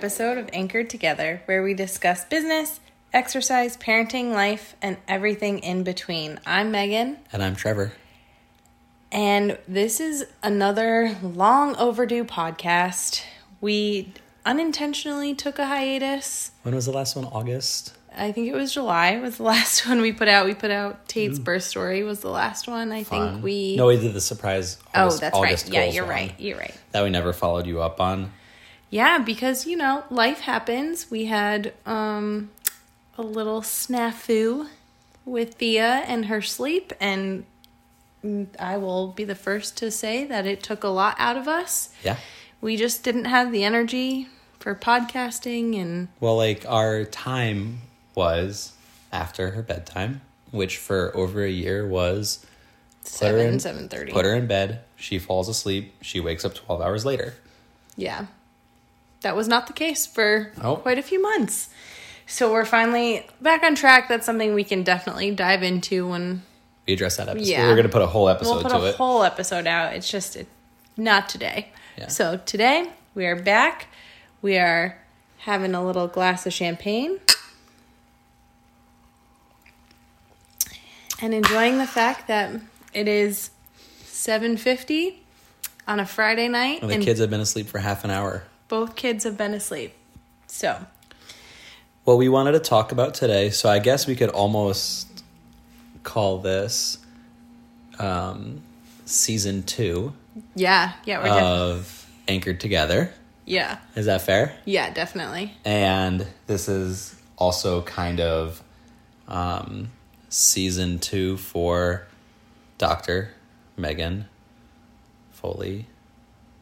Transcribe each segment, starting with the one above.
episode of Anchored Together, where we discuss business, exercise, parenting, life, and everything in between. I'm Meaghan, And I'm Trevor. and this is another long overdue podcast. We unintentionally took a hiatus. When was the last one? August? I think it was July was the last one we put out. We put out Tate's birth story was the last one. I Fun. think we No, we did the surprise Oh, that's August right. Yeah, you're one right. You're right. That we never followed you up on. Yeah, because you know, life happens. We had um a little snafu with Thea and her sleep and I will be the first to say that it took a lot out of us. Yeah. We just didn't have the energy for podcasting and Well, like our time was after her bedtime, which for over a year was seven seven thirty. Put her in bed. She falls asleep. She wakes up 12 hours later. Yeah. That was not the case for Oh. quite a few months. So we're finally back on track. That's something we can definitely dive into when We address that episode. Yeah. We're going to put a whole episode we'll put to a it. whole episode out. It's just it, not today. Yeah. So today we are back. We are having a little glass of champagne and enjoying the fact that it is 7:50 on a Friday night and the and kids have been asleep for half an hour. Both kids have been asleep. So, What we wanted to talk about today, so I guess we could almost call this um, season two yeah, yeah, we're def- of Anchored Together. yeah. Is that fair? Yeah, definitely. And this is also kind of um, season two for Dr. Meaghan Foley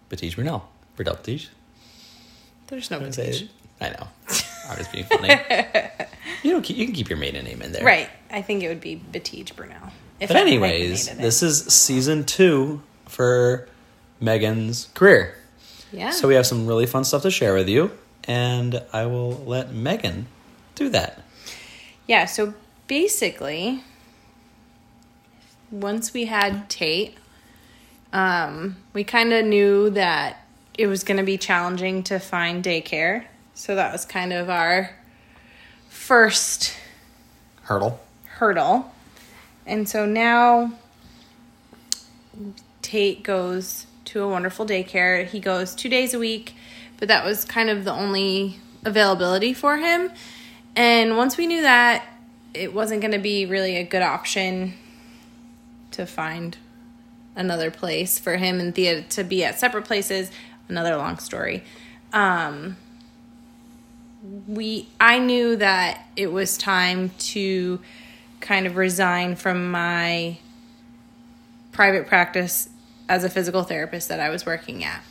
Batiste Brunel. Batiste? There's no Did I say Batiste. it? I know. I'm just being funny. you don't keep, you can keep your maiden name in there. Right. I think it would be Batiste Brunel. If But I anyways, this is season two for Meaghan's career. yeah. So we have some really fun stuff to share with you, and I will let Megan do that. Yeah, so basically, once we had Tate, um, we kind of knew that it was going to be challenging to find daycare. So that was kind of our first Hurdle. hurdle. And so now Tate goes to a wonderful daycare. He goes two days a week, but that was kind of the only availability for him. And once we knew that, it wasn't going to be really a good option to find another place for him and Thea to be at separate places. Another long story. Um, we I knew that it was time to kind of resign from my private practice as a physical therapist that I was working at.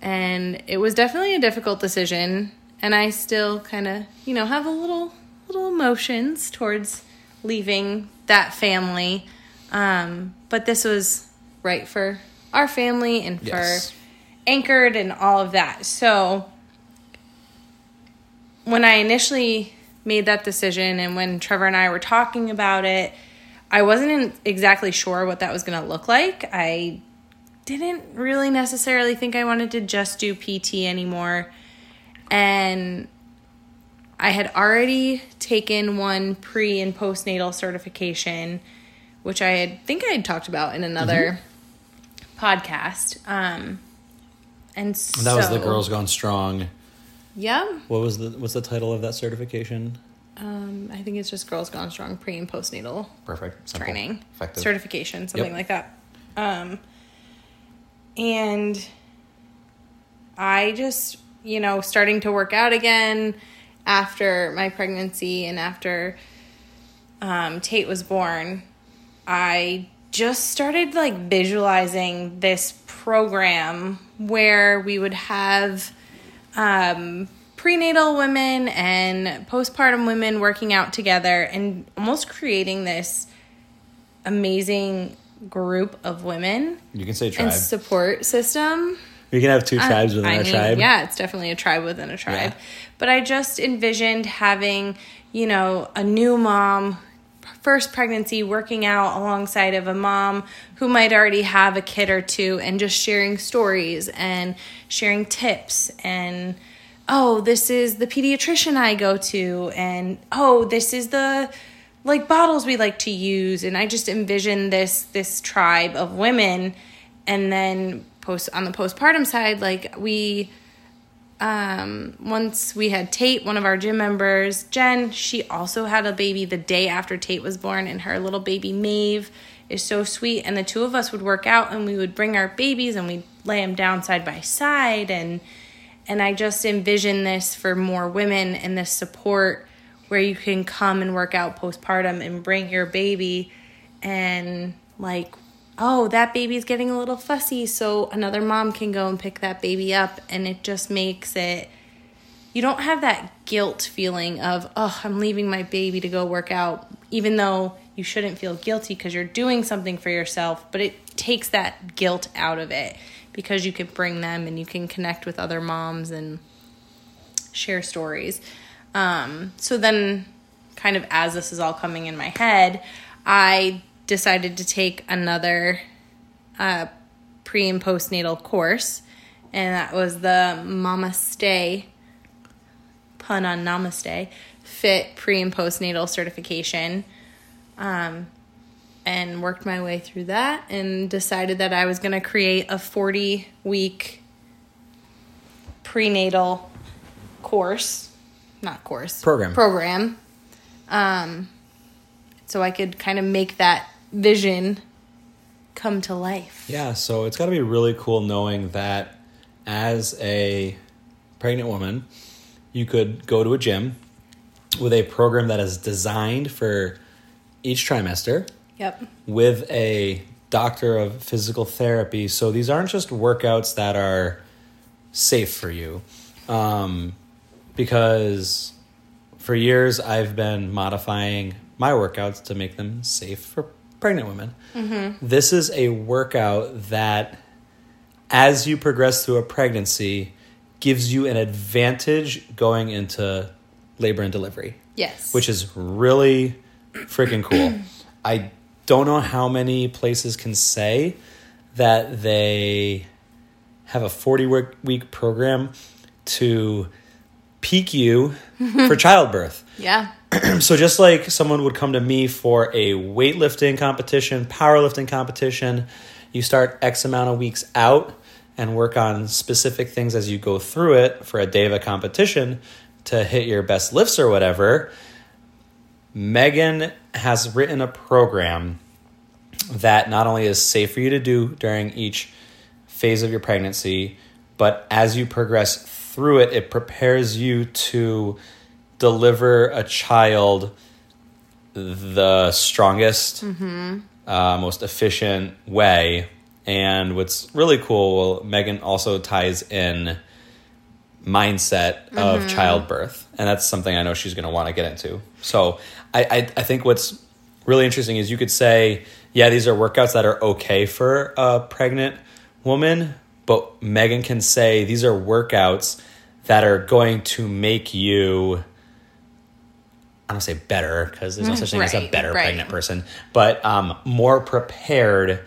And it was definitely a difficult decision and I still kind of, you know, have a little little emotions towards leaving that family. Um, but this was right for our family and for Yes. Anchored and all of that. So when I initially made that decision and when Trevor and I were talking about it, I wasn't exactly sure what that was going to look like. I didn't really necessarily think I wanted to just do PT anymore. And I had already taken one pre and postnatal certification, which I had think I had talked about in another podcast. Um, and so, that was the Girls Gone Strong. Yeah, What was the what's the title of that certification? um, I think it's just Girls Gone Strong pre and postnatal Perfect. Simple. training, Effective. certification, something Yep. like that. Um, and I just, you know, starting to work out again after my pregnancy and after um, Tate was born, I just started like visualizing this program where we would have um, prenatal women and postpartum women working out together and almost creating this amazing group of women You can say tribe. and support system. you can have two tribes within I a mean, tribe. Yeah, it's definitely a tribe within a tribe. Yeah. But I just envisioned having, you know, a new mom, first pregnancy, working out alongside of a mom who might already have a kid or two and just sharing stories and sharing tips and oh, this is the pediatrician I go to, and oh, this is the like bottles we like to use, and I just envision this this tribe of women, and then post on the postpartum side, like we. Um, once we had Tate, one of our gym members, Jen, she also had a baby the day after Tate was born, and her little baby Maeve is so sweet. And the two of us would work out, and we would bring our babies, and we'd lay them down side by side, and and I just envision this for more women and this support where you can come and work out postpartum and bring your baby and like oh that baby's getting a little fussy so another mom can go and pick that baby up and it just makes it you don't have that guilt feeling of oh i'm leaving my baby to go work out even though you shouldn't feel guilty because you're doing something for yourself but it takes that guilt out of it because you can bring them and you can connect with other moms and share stories. Um, so then, kind of as this is all coming in my head, I decided to take another uh, pre and postnatal course, and that was the Mamaste pun on Namaste Fit pre and postnatal certification. Um, and worked my way through that and decided that I was going to create a 40 week prenatal course, not course, Program. Program. Um, so I could kind of make that vision come to life. Yeah, so it's got to be really cool knowing that as a pregnant woman, you could go to a gym with a program that is designed for each trimester Yep. with a doctor of physical therapy. So these aren't just workouts that are safe for you. Um, because for years I've been modifying my workouts to make them safe for pregnant women. This is a workout that, as you progress through a pregnancy, gives you an advantage going into labor and delivery Yes. which is really freaking cool. I don't know how many places can say that they have a 40 work week program to peak you for childbirth. yeah. so just like someone would come to me for a weightlifting competition, powerlifting competition, you start X amount of weeks out and work on specific things as you go through it for a day of a competition to hit your best lifts or whatever. Meaghan has written a program that not only is safe for you to do during each phase of your pregnancy, but as you progress through it, it prepares you to deliver a child the strongest, uh, most efficient way. And what's really cool, well, Meaghan also ties in mindset of childbirth, and that's something I know she's going to want to get into. So I, I I think what's really interesting is you could say, yeah, these are workouts that are okay for a pregnant woman, but Meaghan can say these are workouts that are going to make you. I don't say better because there's no such thing as a better right. pregnant person, but um, more prepared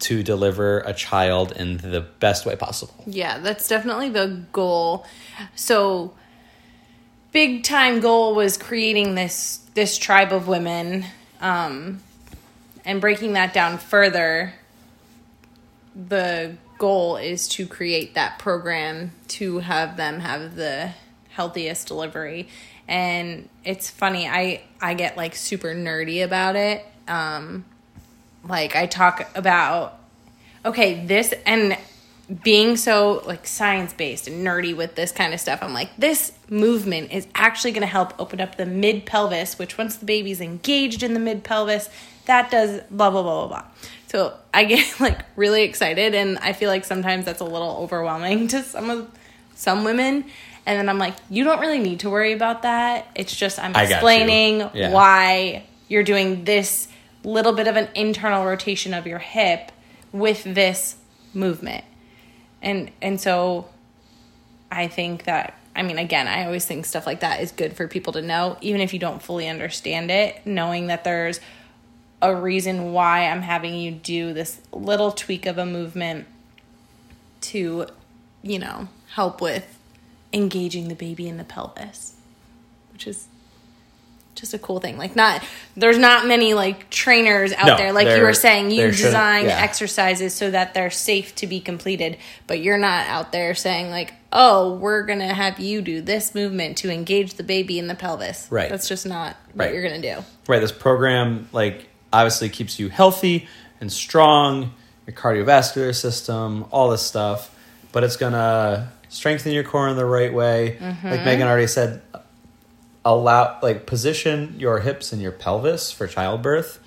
to deliver a child in the best way possible. Yeah, that's definitely the goal. So big time goal was creating this this tribe of women um and breaking that down further the goal is to create that program to have them have the healthiest delivery and it's funny i i get like super nerdy about it. Um like i talk about okay this and being so like science based and nerdy with this kind of stuff i'm like this movement is actually going to help open up the mid pelvis which once the baby's engaged in the mid pelvis that does blah blah blah blah blah. So i get like really excited and i feel like sometimes that's a little overwhelming to some of some women and then i'm like you don't really need to worry about that it's just i'm got you. explaining Yeah. why you're doing this little bit of an internal rotation of your hip with this movement and and so i think that i mean again i always think stuff like that is good for people to know even if you don't fully understand it knowing that there's a reason why i'm having you do this little tweak of a movement to you know help with engaging the baby in the pelvis, which is just a cool thing. Like not there's not many like trainers out No, there like you were saying you design yeah. exercises so that they're safe to be completed, but you're not out there saying like, "Oh, we're going to have you do this movement to engage the baby in the pelvis." Right. That's just not what you're going to do. right this program like obviously keeps you healthy and strong your cardiovascular system all this stuff but it's gonna strengthen your core in the right way. Mm-hmm. Like meaghan already said allow like position your hips and your pelvis for childbirth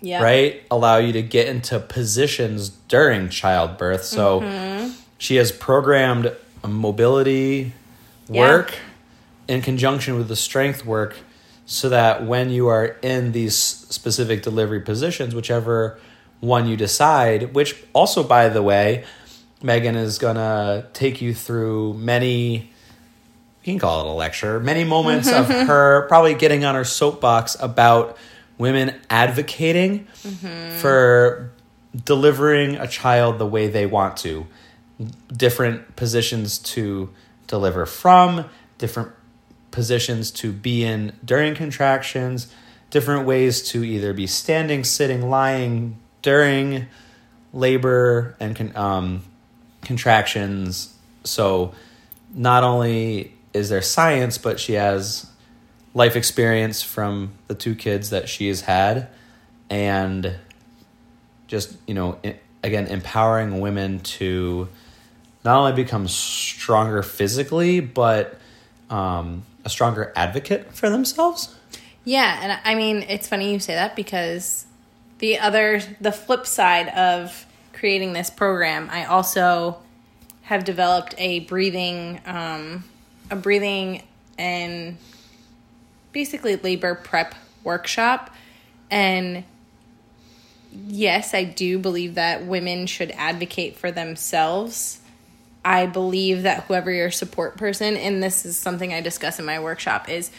Yeah. right? Allow you to get into positions during childbirth. So mm-hmm. she has programmed mobility Yeah. work in conjunction with the strength work so that when you are in these specific delivery positions whichever one you decide which also by the way meaghan is gonna take you through many you can call it a lecture, many moments of her probably getting on her soapbox about women advocating for delivering a child the way they want to, different positions to deliver from, different positions to be in during contractions, different ways to either be standing, sitting, lying during labor and um, contractions. So not only is there science, but she has life experience from the two kids that she has had, and just you know, again, empowering women to not only become stronger physically, but um, a stronger advocate for themselves. Yeah, and I mean, it's funny you say that because the other, the flip side of creating this program, I also have developed a breathing, um, a breathing and basically labor prep workshop. And yes, I do believe that women should advocate for themselves. I believe that whoever your support person, and this is something I discuss in my workshop, is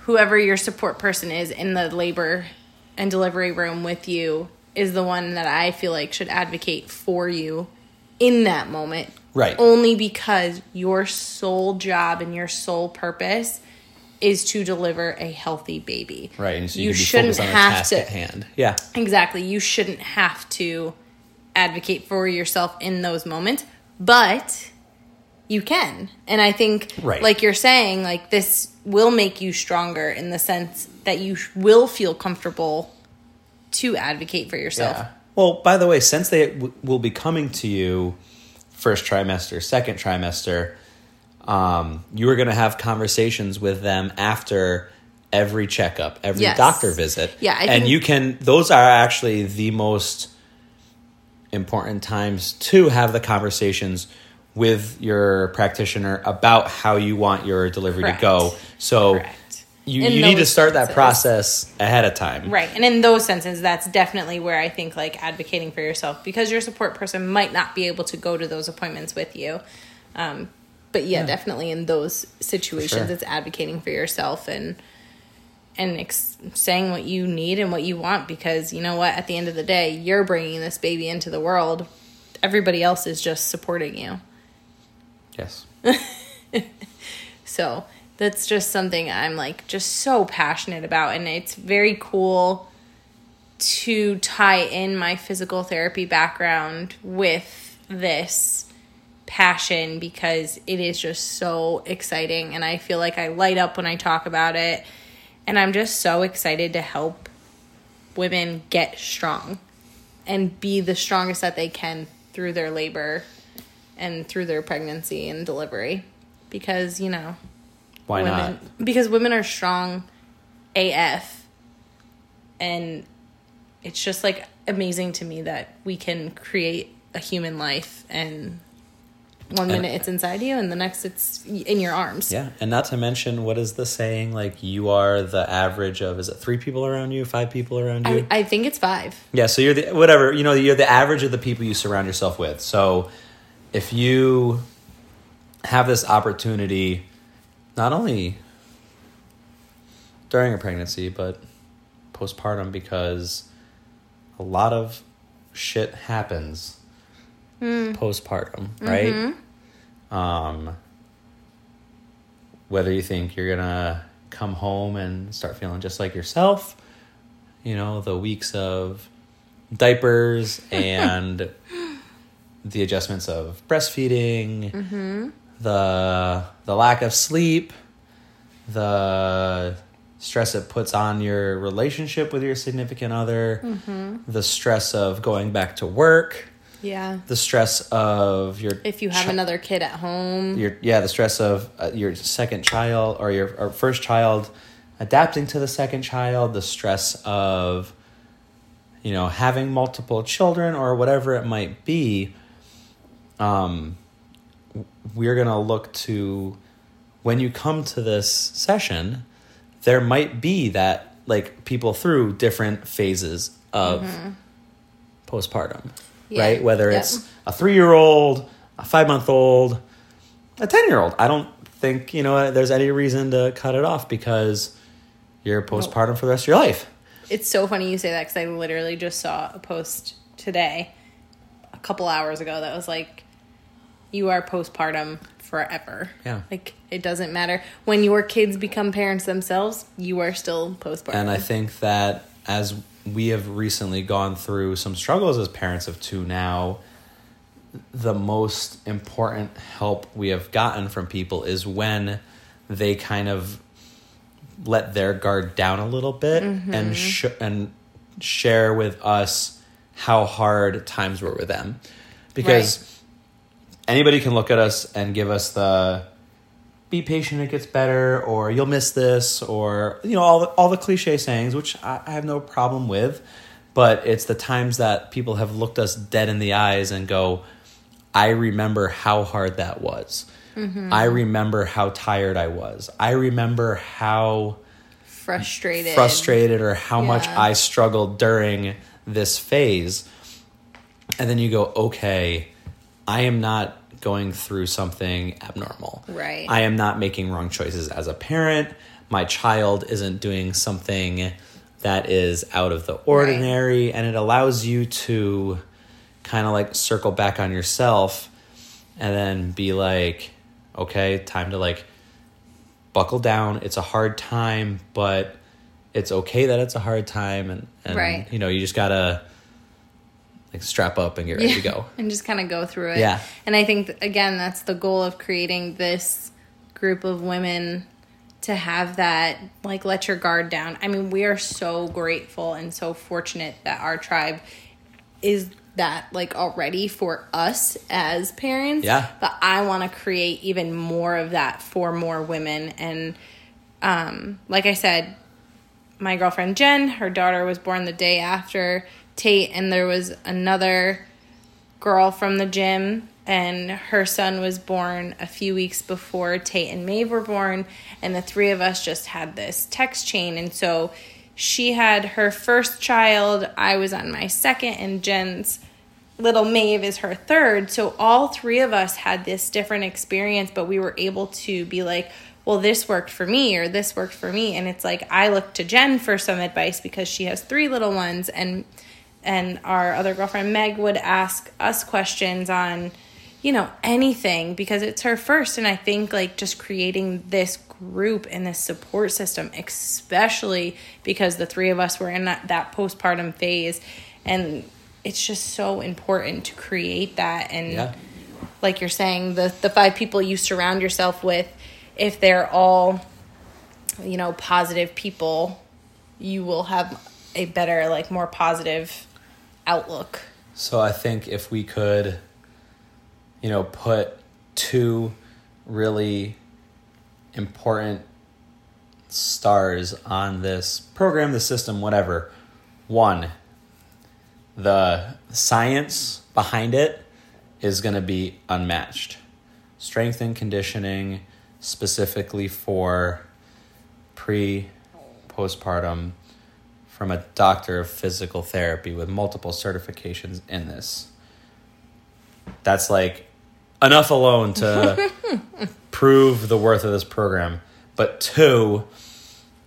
whoever your support person is in the labor and delivery room with you is the one that I feel like should advocate for you in that moment. Right. Only because your sole job and your sole purpose is to deliver a healthy baby. Right, and so you, you shouldn't have to at hand. Yeah, Exactly. You shouldn't have to advocate for yourself in those moments, but you can. And I think, Right. like you're saying, like this will make you stronger in the sense that you will feel comfortable to advocate for yourself. Yeah. Well, by the way, since they w- will be coming to you first trimester, second trimester, um, you are going to have conversations with them after every checkup, every Yes. doctor visit. Yeah, I and you can. Those are actually the most important times to have the conversations with your practitioner about how you want your delivery Correct. to go. So Correct. You, you need to those start that process ahead of time. Right. And in those senses, that's definitely where I think like advocating for yourself because your support person might not be able to go to those appointments with you. Um, but yeah, definitely in those situations, sure. it's advocating for yourself and and ex- saying what you need and what you want because you know what at the end of the day you're bringing this baby into the world everybody else is just supporting you Yes. so that's just something I'm like just so passionate about. And it's very cool to tie in my physical therapy background with this passion because it is just so exciting. And I feel like I light up when I talk about it. And I'm just so excited to help women get strong and be the strongest that they can through their labor and through their pregnancy and delivery because you know Why women not? because women are strong AF and it's just like amazing to me that we can create a human life and one And- minute it's inside you and the next it's in your arms. Yeah, and not to mention, what is the saying? Like you are the average of is it three people around you, five people around you? I, I think it's five. yeah, so you're the whatever you know. You're the average of the people you surround yourself with. So if you have this opportunity, not only during a pregnancy but postpartum, because a lot of shit happens postpartum, right? Um, whether you think you're gonna come home and start feeling just like yourself, you know, the weeks of diapers and the adjustments of breastfeeding, Mm-hmm. The the lack of sleep, the stress it puts on your relationship with your significant other, Mm-hmm. the stress of going back to work, Yeah. the stress of your If you have chi- another kid at home. your yeah the stress of uh, your second child or your or first child adapting to the second child the stress of you know having multiple children or whatever it might be um we're going to look to when you come to this session there might be that like people through different phases of mm-hmm. postpartum Yeah. right? Whether Yep. it's a 3-year-old a 5-month-old a 10-year-old i don't think you know there's any reason to cut it off because you're postpartum for the rest of your life. It's so funny you say that because I literally just saw a post today, a couple hours ago, that was like, "You are postpartum forever." Yeah. like it doesn't matter when your kids become parents themselves. You are still postpartum. And I think that as we have recently gone through some struggles as parents of two now, the most important help we have gotten from people is when they kind of let their guard down a little bit mm-hmm. and sh- and share with us how hard times were with them because anybody can look at us and give us the be patient it gets better or you'll miss this or you know all the, all the cliche sayings which I, I have no problem with but it's the times that people have looked us dead in the eyes and go i remember how hard that was mm-hmm. i remember how tired i was i remember how frustrated. frustrated or how much I struggled during this phase. And then you go, okay, I am not going through something abnormal. Right. I am not making wrong choices as a parent. My child isn't doing something that is out of the ordinary. And it allows you to kind of like circle back on yourself and then be like, okay, time to like buckle down. It's a hard time, but it's okay that it's a hard time, and, and Right. you know you just gotta like strap up and get ready to go. and just kind of go through it. Yeah. And I think, again, that's the goal of creating this group of women to have that, like, let your guard down. I mean, we are so grateful and so fortunate that our tribe is that, like, already for us as parents. Yeah. But I want to create even more of that for more women. And, um, like I said, my girlfriend Jen, her daughter was born the day after Tate, and there was another girl from the gym, and her son was born a few weeks before Tate and Maeve were born, and the three of us just had this text chain, and so she had her first child, I was on my second, and Jen's little Maeve is her third. So all three of us had this different experience, but we were able to be like, well, this worked for me or this worked for me. And it's like I look to Jen for some advice because she has three little ones and and our other girlfriend Meg would ask us questions on, you know, anything because it's her first. And I think like just creating this group and this support system, especially because the three of us were in that, that postpartum phase and it's just so important to create that and Yeah. like you're saying the the five people you surround yourself with if they're all you know positive people you will have a better like more positive outlook So I think if we could, you know, put two really important stars on this program, the system, whatever. One, the science behind it is going to be unmatched. Strength and conditioning, specifically for pre postpartum, from a doctor of physical therapy with multiple certifications in this. That's like enough alone to prove the worth of this program. But two,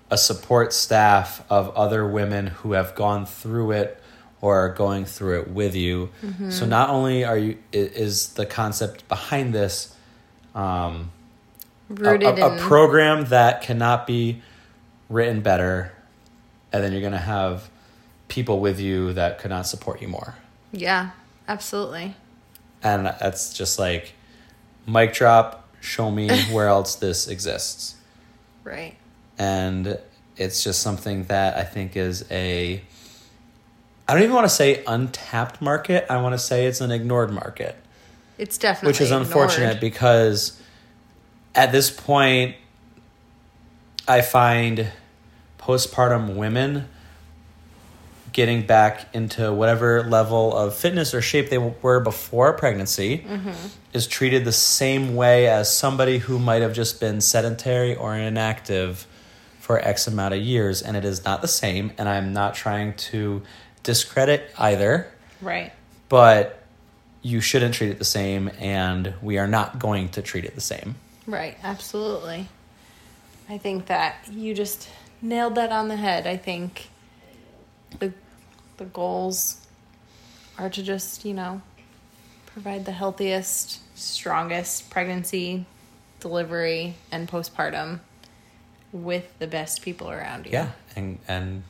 a support staff of other women who have gone through it or are going through it with you. So not only are you is the concept behind this um, a, Rooted a, a in program that cannot be written better, and then you're going to have people with you that could not support you more. Yeah, absolutely. And that's just like, mic drop, show me where else this exists. Right. And it's just something that I think is a, I don't even want to say untapped market. I want to say it's an ignored market. It's definitely which is unfortunate because at this point i find postpartum women getting back into whatever level of fitness or shape they were before pregnancy Mm-hmm. is treated the same way as somebody who might have just been sedentary or inactive for x amount of years and it is not the same and i'm not trying to discredit either Right. but you shouldn't treat it the same and we are not going to treat it the same Right, absolutely. I think that you just nailed that on the head. I think the the goals are to just, you know, provide the healthiest, strongest pregnancy, delivery, and postpartum with the best people around you. yeah and and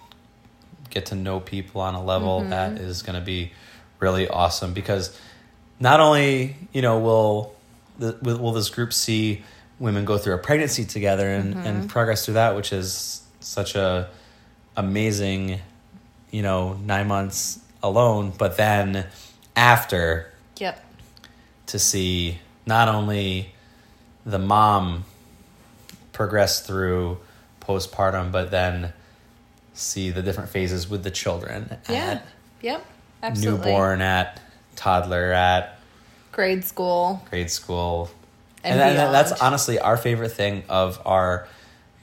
get to know people on a level Mm-hmm. that is going to be really awesome because not only you know will the will, this group see women go through a pregnancy together and Mm-hmm. and progress through that which is such a amazing you know 9 months alone but then after Yep. to see not only the mom progress through postpartum, but then see the different phases with the children Yeah. Yep. Absolutely. newborn, at toddler, at Grade school. grade school. And And, and that's honestly our favorite thing of our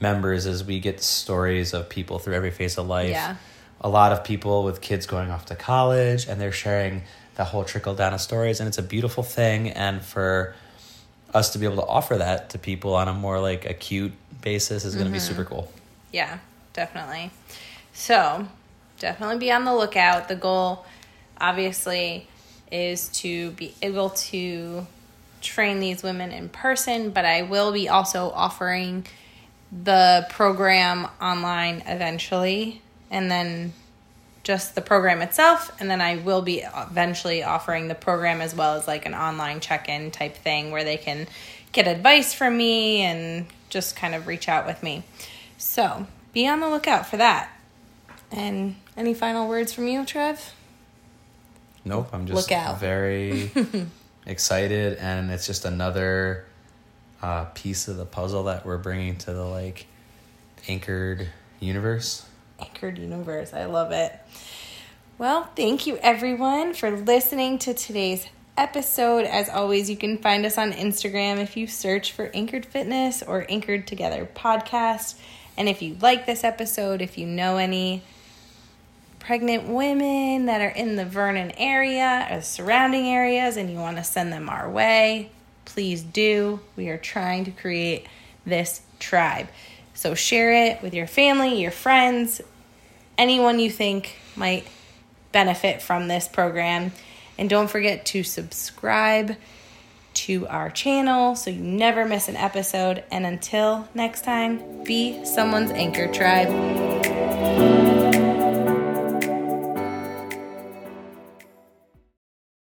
members is we get stories of people through every phase of life. Yeah. A lot of people with kids going off to college and they're sharing that whole trickle down of stories and it's a beautiful thing and for us to be able to offer that to people on a more like acute basis is going to be mm-hmm. super cool. Yeah, definitely. So, definitely be on the lookout. The goal, obviously, is to be able to train these women in person, but I will be also offering the program online eventually, and then just the program itself, and then I will be eventually offering the program as well as like an online check in type thing where they can get advice from me and just kind of reach out with me. So be on the lookout for that. And any final words from you, Trev? Nope, I'm just Look out. very excited, and it's just another uh, piece of the puzzle that we're bringing to the like anchored universe. Anchored Universe. I love it. Well, thank you everyone for listening to today's episode. As always, you can find us on Instagram if you search for Anchored Fitness or Anchored Together Podcast. And if you like this episode, if you know any pregnant women that are in the Vernon area or surrounding areas and you want to send them our way, please do. We are trying to create this tribe. So share it with your family, your friends, anyone you think might benefit from this program. And don't forget to subscribe to our channel so you never miss an episode. And until next time, be someone's anchor tribe.